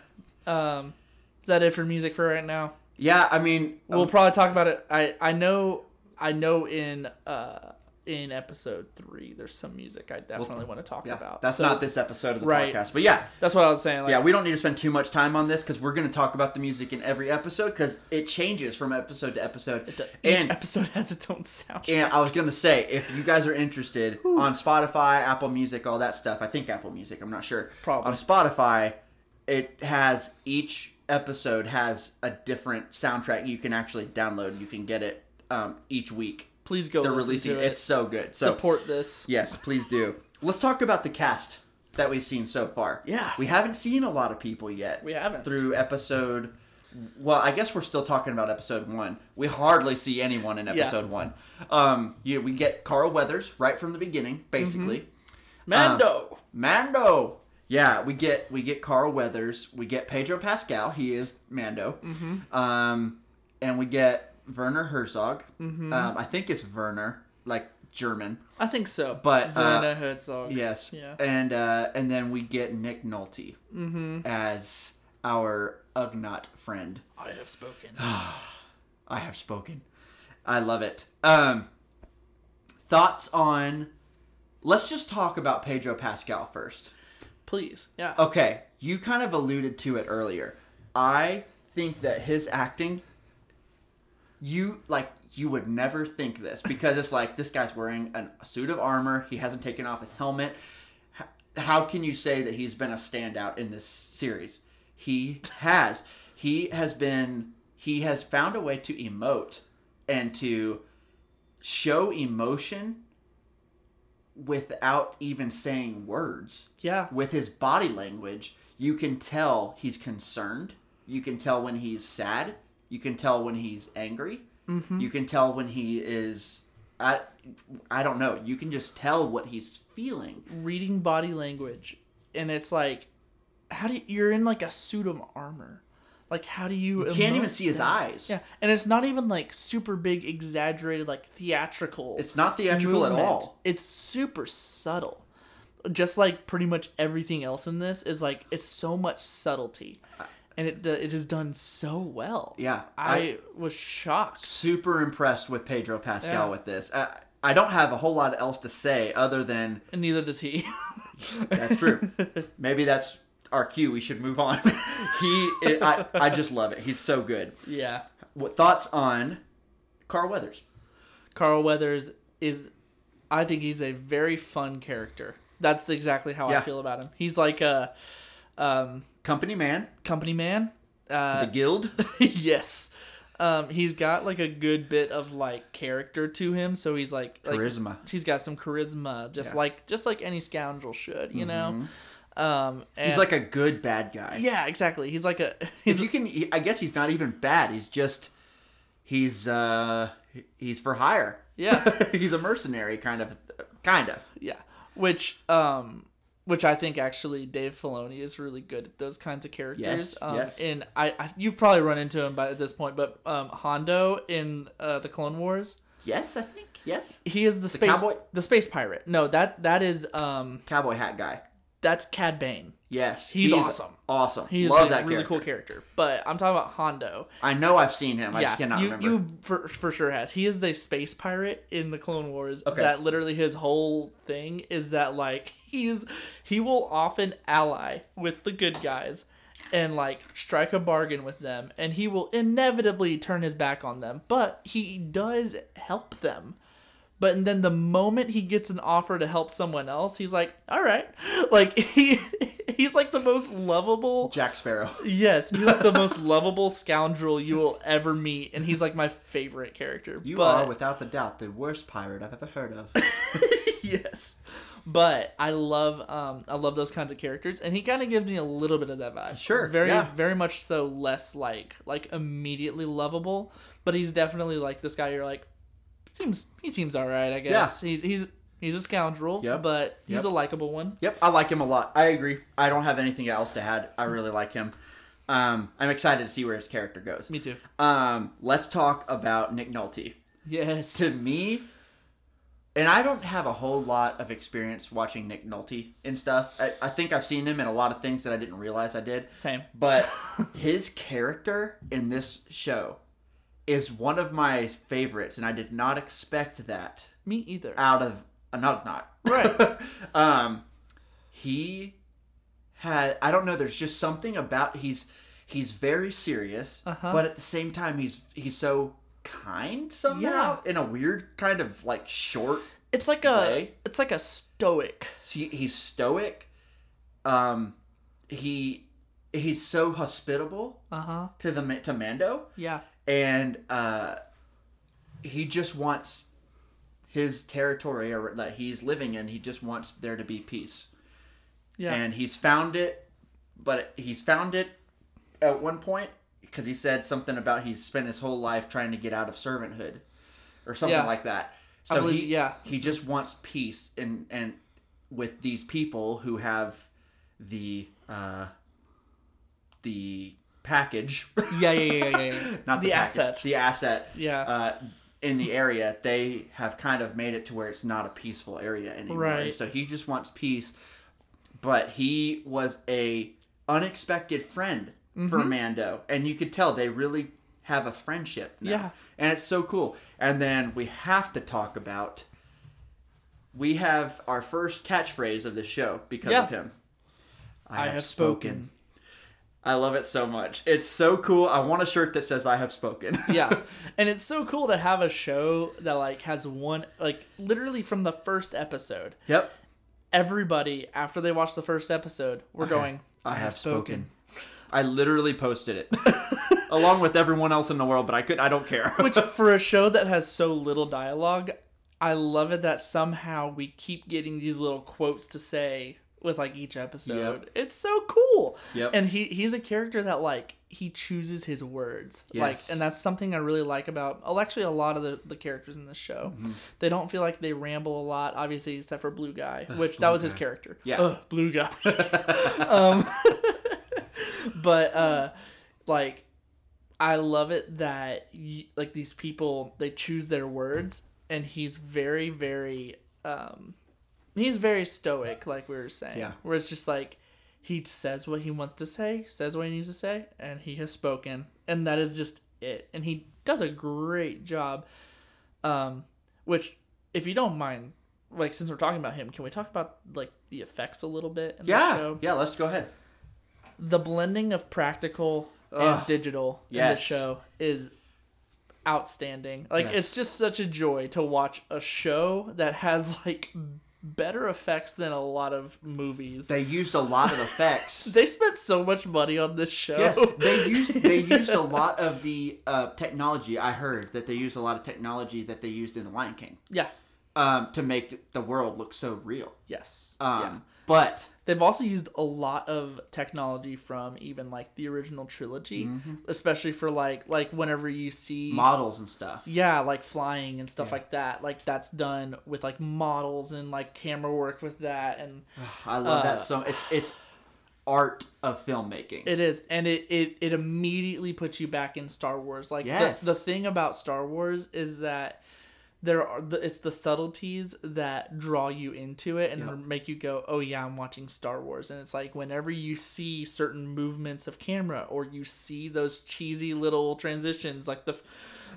Um, is that it for music for right now? yeah, I mean, We'll probably talk about it. I I know I know in uh in episode three there's some music I definitely want to talk yeah, about. that's So, not this episode of the Right. podcast, but yeah, That's what I was saying. Like, yeah, we don't need to spend too much time on this because we're going to talk about the music in every episode because it changes from episode to episode. each and episode has its own sound. And I was gonna say, if you guys are interested on Spotify, Apple Music, all that stuff, I think Apple Music, I'm not sure. Probably. On Spotify, it has each episode has a different soundtrack you can actually download. You can get it um, each week. Please go They're releasing to it. it. It's so good. So Support this. yes, please do. Let's talk about the cast that we've seen so far. Yeah. we haven't seen a lot of people yet. We haven't. through episode. Well, I guess we're still talking about episode one. We hardly see anyone in episode one. Um, yeah, we get Carl Weathers right from the beginning, basically. Mando. Mando. Yeah, we get we get Carl Weathers. We get Pedro Pascal. He is Mando. Um, and we get Werner Herzog. Um, I think it's Werner, like German. I think so. But, uh, Werner Herzog. Yes. Yeah. And uh, and then we get Nick Nolte as our Ugnaught friend. I have spoken. [SIGHS] I have spoken. I love it. Um, thoughts on? Let's just talk about Pedro Pascal first. Please. Yeah. Okay, you kind of alluded to it earlier. I think that his acting, you like, you would never think this because it's like this guy's wearing an, a suit of armor. He hasn't taken off his helmet. H- How can you say that he's been a standout in this series? He has. He has been. He has found a way to emote and to show emotion without even saying words Yeah. with his body language, you can tell he's concerned. You can tell when he's sad. You can tell when he's angry. Mm-hmm. You can tell when he is. I, I don't know. You can just tell what he's feeling. Reading body language, and it's like, how do you, you're in like a suit of armor? Like, how do you? You can't even see his that? eyes. Yeah, and it's not even like super big, exaggerated, like theatrical. It's not theatrical at all. It's super subtle. Just like pretty much everything else in this is like it's so much subtlety, and it it is done so well. Yeah, I, I- was shocked. Super impressed with Pedro Pascal Yeah. with this. I, I don't have a whole lot else to say other than And neither does he. [LAUGHS] That's true. Maybe that's our cue. We should move on. [LAUGHS] he, it, I, I just love it. He's so good. yeah. What thoughts on Carl Weathers? Carl Weathers is, I think he's a very fun character. That's exactly how Yeah. I feel about him. He's like a um, Company man. company man, Uh, the guild. [LAUGHS] yes. Um, he's got like a good bit of like character to him, so he's like, like Charisma. He's got some charisma, just Yeah. Mm-hmm. like just like any scoundrel should, you know. Um, and, He's like a good bad guy. yeah, exactly. He's like a [LAUGHS] If you can, I guess he's not even bad. He's just, he's uh, he's for hire. yeah [LAUGHS] he's a mercenary, kind of, kind of. yeah, which um, which I think actually Dave Filoni is really good at those kinds of characters. Yes, um, yes. And I, I you've probably run into him by at this point, but um, Hondo in uh, the Clone Wars. Yes, I think. Yes, He is the, space cowboy? the space pirate. No, that that is um cowboy hat guy. That's Cad Bane. Yes, He's awesome. Awesome. He's Love a that really character. cool character. But I'm talking about Hondo. I know I've seen him. I yeah, just cannot you remember. you for for sure has. He is the space pirate in the Clone Wars. Okay. That literally his whole thing is that like he's he will often ally with the good guys and like strike a bargain with them and he will inevitably turn his back on them but he does help them but then the moment he gets an offer to help someone else he's like all right [LAUGHS] like he [LAUGHS] he's like the most lovable Jack Sparrow. [LAUGHS] Yes, he's like the most lovable scoundrel you will ever meet, and he's like my favorite character. You but, are, without the doubt, the worst pirate I've ever heard of. yes, but I love um I love those kinds of characters, and he kind of gives me a little bit of that vibe. Sure, very yeah. very much so less like like immediately lovable, but he's definitely like this guy. You're like seems he seems all right, I guess. yeah. He's he's he's a scoundrel, Yep. but he's Yep. a likable one. Yep, I like him a lot. I agree. I don't have anything else to add. I really like him. Um, I'm excited to see where his character goes. Me too. Um, let's talk about Nick Nolte. Yes. To me, and I don't have a whole lot of experience watching Nick Nolte and stuff. I, I think I've seen him in a lot of things that I didn't realize I did. Same. But [LAUGHS] his character in this show is one of my favorites, and I did not expect that Me either. out of uh, not not Right. [LAUGHS] um he had i don't know there's just something about he's he's very serious Uh-huh. but at the same time he's he's so kind somehow yeah. in a weird kind of like short It's like a it's like a stoic. see he's stoic um he he's so hospitable Uh huh. to the to mando Yeah. And uh he just wants his territory or that he's living in he just wants there to be peace Yeah. and he's found it but he's found it at one point because he said something about he's spent his whole life trying to get out of servanthood or something Yeah. like that so believe- he yeah. he just wants peace and and with these people who have the uh the package yeah, yeah, yeah, yeah, yeah. [LAUGHS] not the, the package, asset. the asset Yeah. uh, in the area they have kind of made it to where it's not a peaceful area anymore Right. And so he just wants peace but he was a unexpected friend for Mm-hmm. mando and you could tell they really have a friendship now. Yeah. and it's so cool and then we have to talk about we have our first catchphrase of the show because Yeah. of him I have spoken. I love it so much. It's so cool. I want a shirt that says I have spoken. [LAUGHS] yeah. And it's so cool to have a show that like has one like literally from the first episode. yep. Everybody after they watch the first episode, we're going I have spoken. I literally posted it [LAUGHS] along with everyone else in the world, but I could I don't care. [LAUGHS] Which for a show that has so little dialogue, I love it that somehow we keep getting these little quotes to say with like each episode. Yep. It's so cool. Yep. And he he's a character that like he chooses his words. Like Yes. and that's something I really like about well, actually a lot of the, the characters in this show. Mm-hmm. They don't feel like they ramble a lot, obviously except for Blue Guy, which that was his character. Yeah. Ugh, Blue Guy. [LAUGHS] um [LAUGHS] but uh like I love it that like these people they choose their words and he's very very um he's very stoic like we were saying Yeah. where it's just like he says what he wants to say says what he needs to say and he has spoken and that is just it and he does a great job um which if you don't mind like since we're talking about him can we talk about like the effects a little bit in yeah. show Yeah, let's go ahead. the blending of practical and Ugh. digital in Yes. the show is outstanding. Like Yes. it's just such a joy to watch a show that has like better effects than a lot of movies. They used a lot of effects. [LAUGHS] They spent so much money on this show. yes, they [LAUGHS] used they used a lot of the uh, technology. I heard that they used a lot of technology that they used in The Lion King yeah. Um, to make the world look so real. Yes. Um, yeah. But They've also used a lot of technology from even like the original trilogy, Mm-hmm. especially for like like whenever you see models and stuff. yeah, like flying and stuff like that. Like that's done with like models and like camera work with that and [SIGHS] I love Uh, that so. It's it's art of filmmaking. It is, and it, it, it immediately puts you back in Star Wars. Like Yes. the, the thing about Star Wars is that there are the, it's the subtleties that draw you into it and Yep. make you go, oh yeah, I'm watching Star Wars. And it's like whenever you see certain movements of camera or you see those cheesy little transitions, like the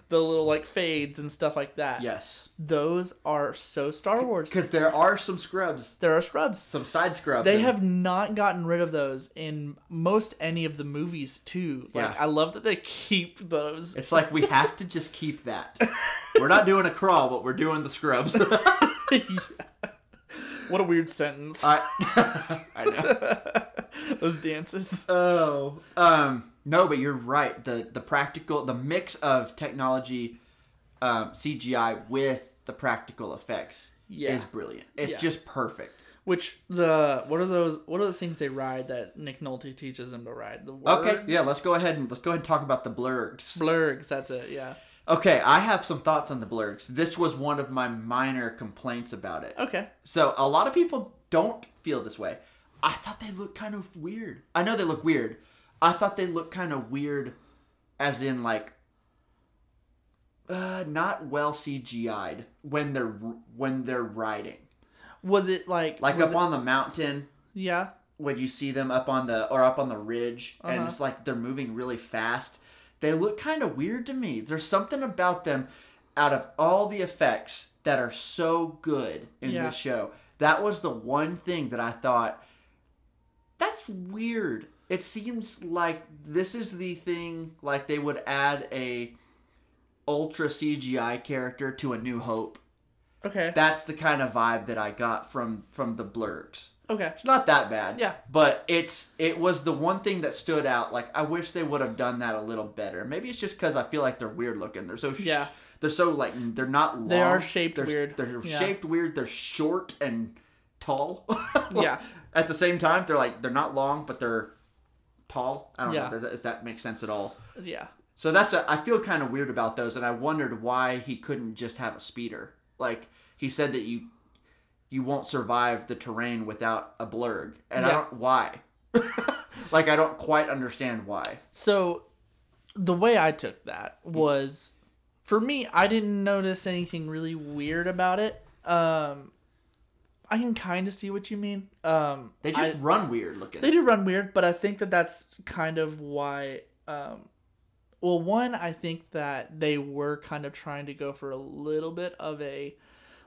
the little like fades and stuff like that. yes, those are so Star Wars. because there are some scrubs, There are scrubs. some side scrubs. They and- have not gotten rid of those in most any of the movies too. Like Yeah. I love that they keep those. It's like we have to just keep that. We're not doing a crawl, but we're doing the scrubs. [LAUGHS] [LAUGHS] What a weird sentence. I, [LAUGHS] I know. those dances. Oh, um, no, but you're right. The the practical, the mix of technology, um, CGI with the practical effects Yeah. is brilliant. It's Yeah. just perfect. Which the what are those what are those things they ride that Nick Nolte teaches them to ride? The Okay, yeah, let's go ahead and let's go ahead and talk about the blurgs. Blurgs, that's it, yeah. Okay, I have some thoughts on the blurgs. This was one of my minor complaints about it. Okay. So a lot of people don't feel this way. I thought they looked kind of weird. I know they look weird. I thought they looked kind of weird, as in like, uh, not well CGI'd when they're when they're riding. Was it like Like up the- on the mountain Yeah. when you see them up on the or up on the ridge, and Uh-huh. it's like they're moving really fast. They look kind of weird to me. There's something about them, out of all the effects that are so good in Yeah. this show. That was the one thing that I thought that's weird. It seems like this is the thing like they would add a ultra CGI character to a New Hope. Okay. That's the kind of vibe that I got from from the blurgs. okay. It's not that bad. Yeah. But it's it was the one thing that stood out. Like I wish they would have done that a little better. Maybe it's just because I feel like they're weird looking. They're so sh- Yeah. They're so like they're not long. They are shaped They're- weird. They're Yeah. shaped weird. They're short and tall. [LAUGHS] Yeah. At the same time, they're like they're not long, but they're tall. I don't Yeah. know. Does that, make sense at all? Yeah. So that's a, I feel kind of weird about those, and I wondered why he couldn't just have a speeder. Like he said that you you won't survive the terrain without a blurg, and I don't why. [LAUGHS] like I don't quite understand why. So the way I took that was for me, I didn't notice anything really weird about it. Um I can kind of see what you mean. Um They just I- run weird looking. they do run weird, but I think that that's kind of why um well, one, I think that they were kind of trying to go for a little bit of a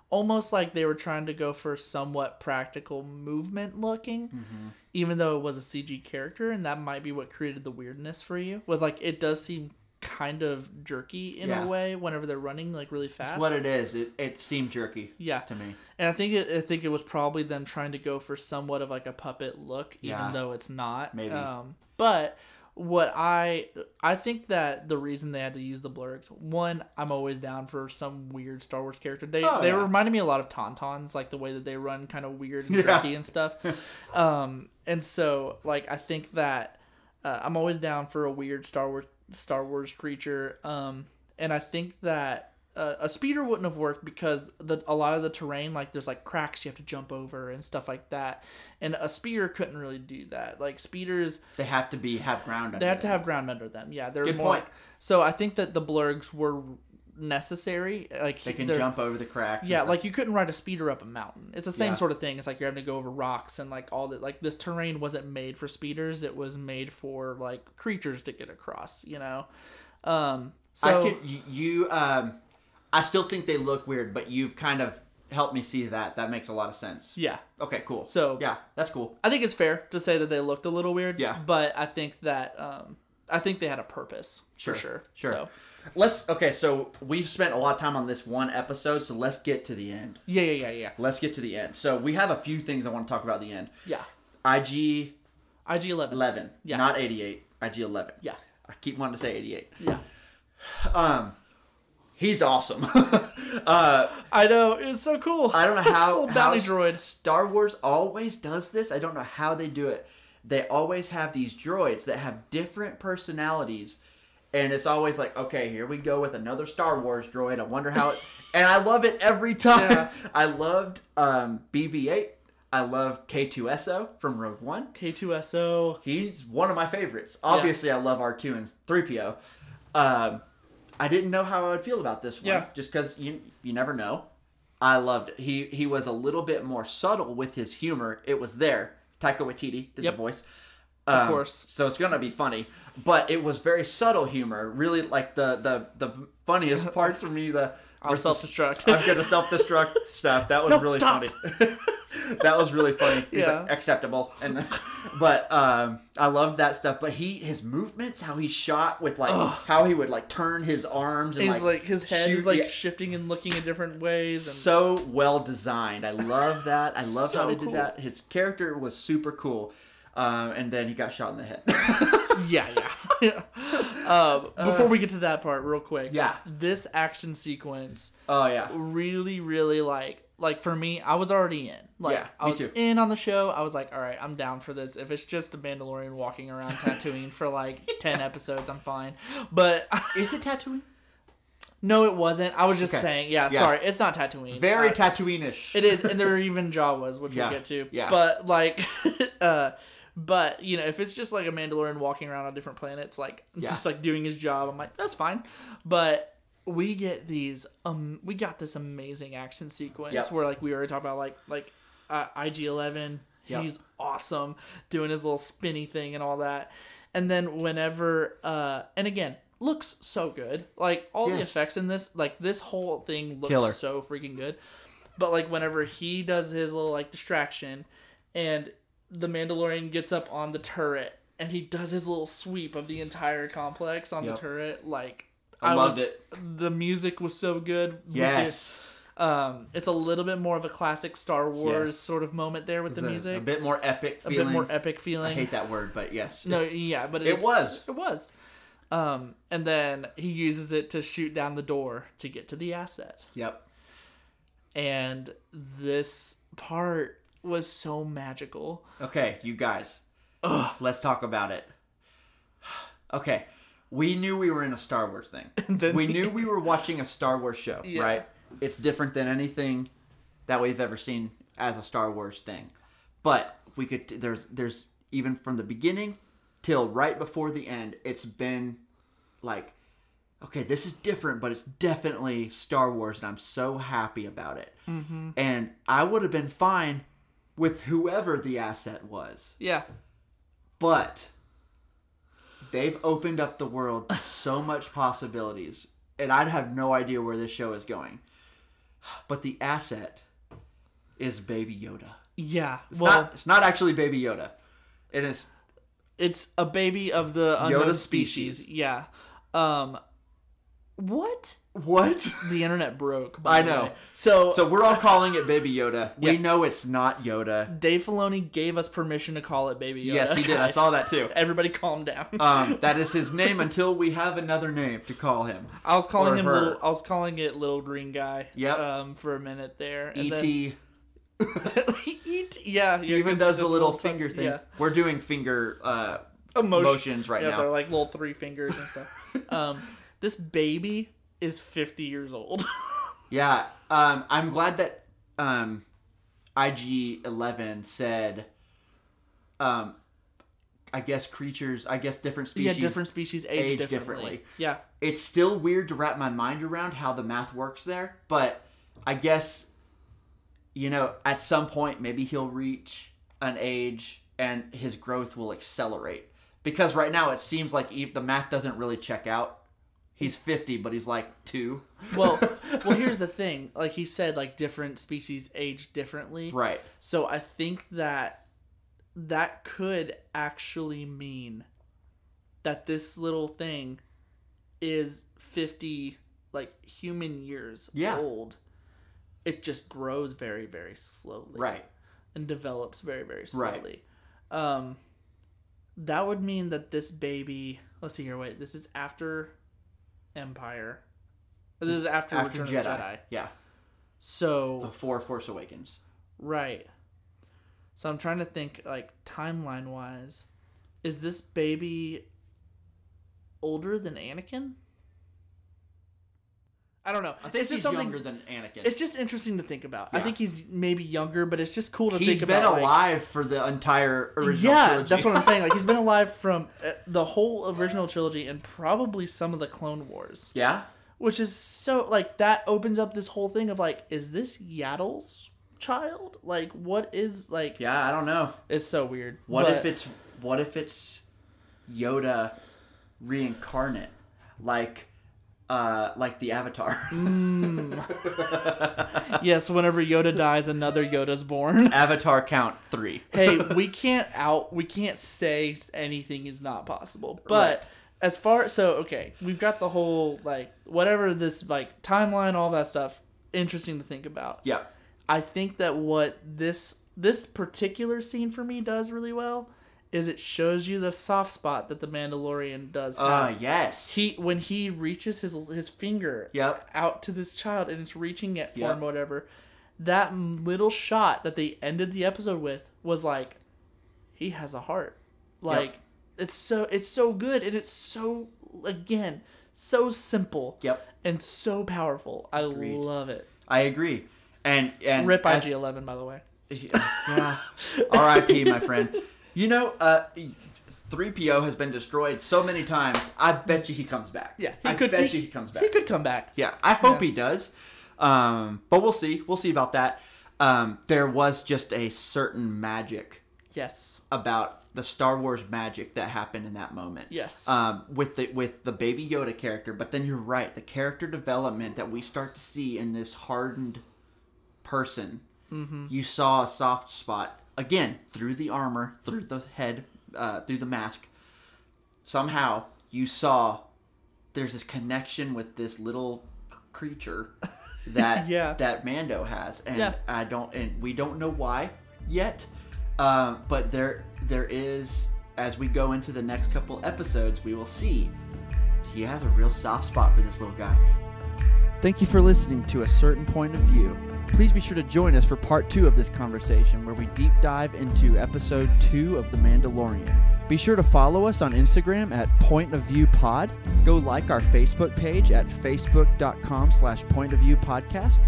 almost like they were trying to go for somewhat practical movement looking Mm-hmm. even though it was a cg character and that might be what created the weirdness for you was like it does seem kind of jerky in Yeah. a way whenever they're running like really fast That's what it is. It it seemed jerky yeah to me. and i think it, i think it was probably them trying to go for somewhat of like a puppet look even Yeah. though it's not Maybe. um but what i i think that the reason they had to use the blurgs one i'm always down for some weird star wars character they Oh, they yeah. reminded me a lot of tauntauns like the way that they run kind of weird and [LAUGHS] Yeah. and stuff [LAUGHS] um and so like i think that uh, i'm always down for a weird star wars star wars creature um and i think that uh, a speeder wouldn't have worked because the a lot of the terrain like there's like cracks you have to jump over and stuff like that and a speeder couldn't really do that like speeders They have to be have ground. they have to have ground under them yeah they're Good more point. so i think that the blurgs were necessary like They can jump over the cracks. yeah, like you couldn't ride a speeder up a mountain. It's the same Yeah. sort of thing. It's like you're having to go over rocks and like all that. Like this terrain wasn't made for speeders. It was made for like creatures to get across. You know. Um. So I can you, you um I still think they look weird, but you've kind of helped me see that. That makes a lot of sense. yeah, Okay, cool. So- yeah, that's cool. I think it's fair to say that they looked a little weird. Yeah. But I think that um I think they had a purpose Sure, for sure. sure. So Let's okay. So we've spent a lot of time on this one episode, so let's get to the end. yeah, yeah, yeah, yeah, Let's get to the end. So we have a few things I want to talk about at the end. yeah. IG IG Eleven. eleven, Yeah. not eighty eight. IG eleven. Yeah, I keep wanting to say eighty eight. yeah. Um, he's awesome. [LAUGHS] uh, I know it was so cool. I don't know [LAUGHS] how, Little how bounty droid. Star Wars always does this. I don't know how they do it. They always have these droids that have different personalities. And it's always like, okay, here we go with another Star Wars droid. I wonder how it. [LAUGHS] and I love it every time. Yeah. I loved um, BB 8. I love K2SO from Rogue One. K2SO. He's one of my favorites. Obviously, I love R2 and 3PO. Um, I didn't know how I would feel about this one, Yeah. just because you you never know. I loved it. He he was a little bit more subtle with his humor. It was there. Taika Waititi did Yep. the voice. Of um, course. So it's gonna be funny, but it was very subtle humor. Really, like the the the funniest [LAUGHS] parts for me. The I'll was the- self-destruct. I'm gonna self destruct [LAUGHS] stuff. That was No, really stop. funny. [LAUGHS] that was really funny. He's Yeah. like acceptable, and but um, I loved that stuff. But he his movements, how he shot with like how he would like turn his arms and like, like, his head shoot- is like yeah. shifting and looking in different ways. And so well designed. I love that. I love how they cool. did that. His character was super cool. Um, and then he got shot in the head. [LAUGHS] yeah, yeah. [LAUGHS] um, before we get to that part, real quick. Uh, Yeah. This action sequence oh yeah, really, really like like for me, I was already in. Like Yeah, I was too. in on the show. I was like, all right, I'm down for this. If it's just a Mandalorian walking around [LAUGHS] tattooing for like ten episodes, I'm fine. But [LAUGHS] is it tattooing? no, it wasn't. I was just Okay. saying, yeah, Yeah. sorry, it's not Tatooine. Very Uh, Tatooine-ish. It is, and there are even Jawas, which Yeah, we'll get to. yeah. But like, uh, but you know, if it's just like a Mandalorian walking around on different planets, like Yeah. just like doing his job, I'm like, that's fine. But we get these, um, we got this amazing action sequence Yep. where like we already talked about, like like uh, IG Eleven, Yep. he's awesome doing his little spinny thing and all that, and then whenever, uh, and again. Looks so good. Like all the effects in this, like this whole thing looks Killer. so freaking good. But like whenever he does his little like distraction and the Mandalorian gets up on the turret and he does his little sweep of the entire complex on Yep. the turret, like I loved was- it. The music was so good. Yes. it. Um, it's a little bit more of a classic Star Wars Yes. sort of moment there with It's the a- music. A, bit more epic A bit more epic I feeling. hate that word, but yes. No, yeah, but It was. It was. Um, and then he uses it to shoot down the door to get to the asset. Yep. And this part was so magical. Okay, you guys. Let's talk about it. [SIGHS] Okay. We knew we were in a Star Wars thing. [LAUGHS] we knew we were watching a Star Wars show, Yeah. right? It's different than anything that we've ever seen as a Star Wars thing. But we could there's there's even from the beginning till right before the end, it's been like okay, this is different, but it's definitely Star Wars, and I'm so happy about it. Mm-hmm. And I would have been fine with whoever the asset was, Yeah. but they've opened up the world to so [LAUGHS] much possibilities, and I'd have no idea where this show is going. But the asset is Baby Yoda. Yeah. It's well, not. It's not actually Baby Yoda. It is. it's a baby of the unknown Yoda species. species. Yeah. Um what? What? The internet broke. I know. way. So, So we're all calling it Baby Yoda. We Yeah. know it's not Yoda. Dave Filoni gave us permission to call it Baby Yoda. Yes, he did. I saw that too. [LAUGHS] Everybody calm down. Um, that is his [LAUGHS] name until we have another name to call him. I was calling him little, I was calling it little green guy. Yep. Um, for a minute there. And E.T. then- [LAUGHS] E.T. Yeah. yeah He even does the little finger thing. Yeah. We're doing finger uh, Emotion- motions right yeah, now. they're like little three fingers and stuff. um, this baby is 50 years old. [LAUGHS] Yeah, um, I'm glad that um, IG11 said, um, I guess creatures, I guess different species, yeah, different species age, age differently. differently. Yeah. It's still weird to wrap my mind around how the math works there, but I guess, you know, at some point maybe he'll reach an age and his growth will accelerate. Because right now it seems like the math doesn't really check out. He's 50, but he's like two. Well, [LAUGHS] well, here's the thing. Like he said, like different species age differently. Right. So I think that that could actually mean that this little thing is 50 like human years Yeah. old it just grows very very slowly Right. and develops very very Right. slowly um that would mean that this baby let's see here wait this is after empire this is after, After return Jedi. of the jedi Yeah. so Before Force Awakens. Right. So I'm trying to think like timeline wise. Is this baby older than Anakin? I don't know. I think it's he's just younger than Anakin. It's just interesting to think about. I Yeah. think he's maybe younger, but it's just cool to He's think been about. like- alive for the entire original yeah, trilogy. that's what I'm [LAUGHS] saying. Like he's been alive from uh, the whole original trilogy and probably some of the Clone Wars, yeah. which is so like that opens up this whole thing of like, is this Yaddle's child? Like, what is like? Yeah, I don't know. It's so weird. What But- if it's what if it's Yoda reincarnate, like uh, like the Avatar? [LAUGHS] yes? Whenever Yoda dies, another Yoda's born. [LAUGHS] Avatar count three. hey, [LAUGHS] we can't out. We can't say anything is not possible. But Right. as far so okay, we've got the whole like whatever this like timeline, all that stuff. Interesting to think about. Yeah. I think that what this this particular scene for me does really well is it shows you the soft spot that the Mandalorian does Ah, Uh yes. he when he reaches his his finger Yep. out to this child and it's reaching it for Yep. him whatever that little shot that they ended the episode with was like he has a heart like it's so it's so good and it's so again so simple Yep. and so powerful i Agreed. love it I agree. And and rip ig11 by the way [LAUGHS] Yeah. R.I.P. my friend. [LAUGHS] You know, uh, 3PO has been destroyed so many times. I bet you he comes back. yeah he I could bet he, you he comes back. he could come back Yeah, I hope Yeah. he does. Um, but we'll see. We'll see about that. Um, there was just a certain magic yes about the Star Wars magic that happened in that moment. yes Um, with the with the baby Yoda character, but then you're right, the character development that we start to see in this hardened person. Mm-hmm. You saw a soft spot again through the armor, through the head, uh, through the mask. Somehow you saw there's this connection with this little creature [LAUGHS] that Yeah. that Mando has, and Yeah. I don't, and we don't know why yet. Um, but there there is as we go into the next couple episodes, we will see he has a real soft spot for this little guy. Thank you for listening to a certain point of view. Please be sure to join us for part two of this conversation, where we deep dive into episode two of The Mandalorian. Be sure to follow us on Instagram at Point of View Pod. Go like our Facebook page at facebook.com slash Point of View Podcast.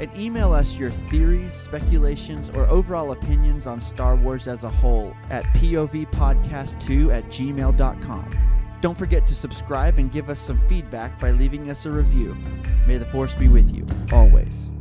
And email us your theories, speculations, or overall opinions on Star Wars as a whole at povpodcast2 at gmail.com. Don't forget to subscribe and give us some feedback by leaving us a review. May the Force be with you, always.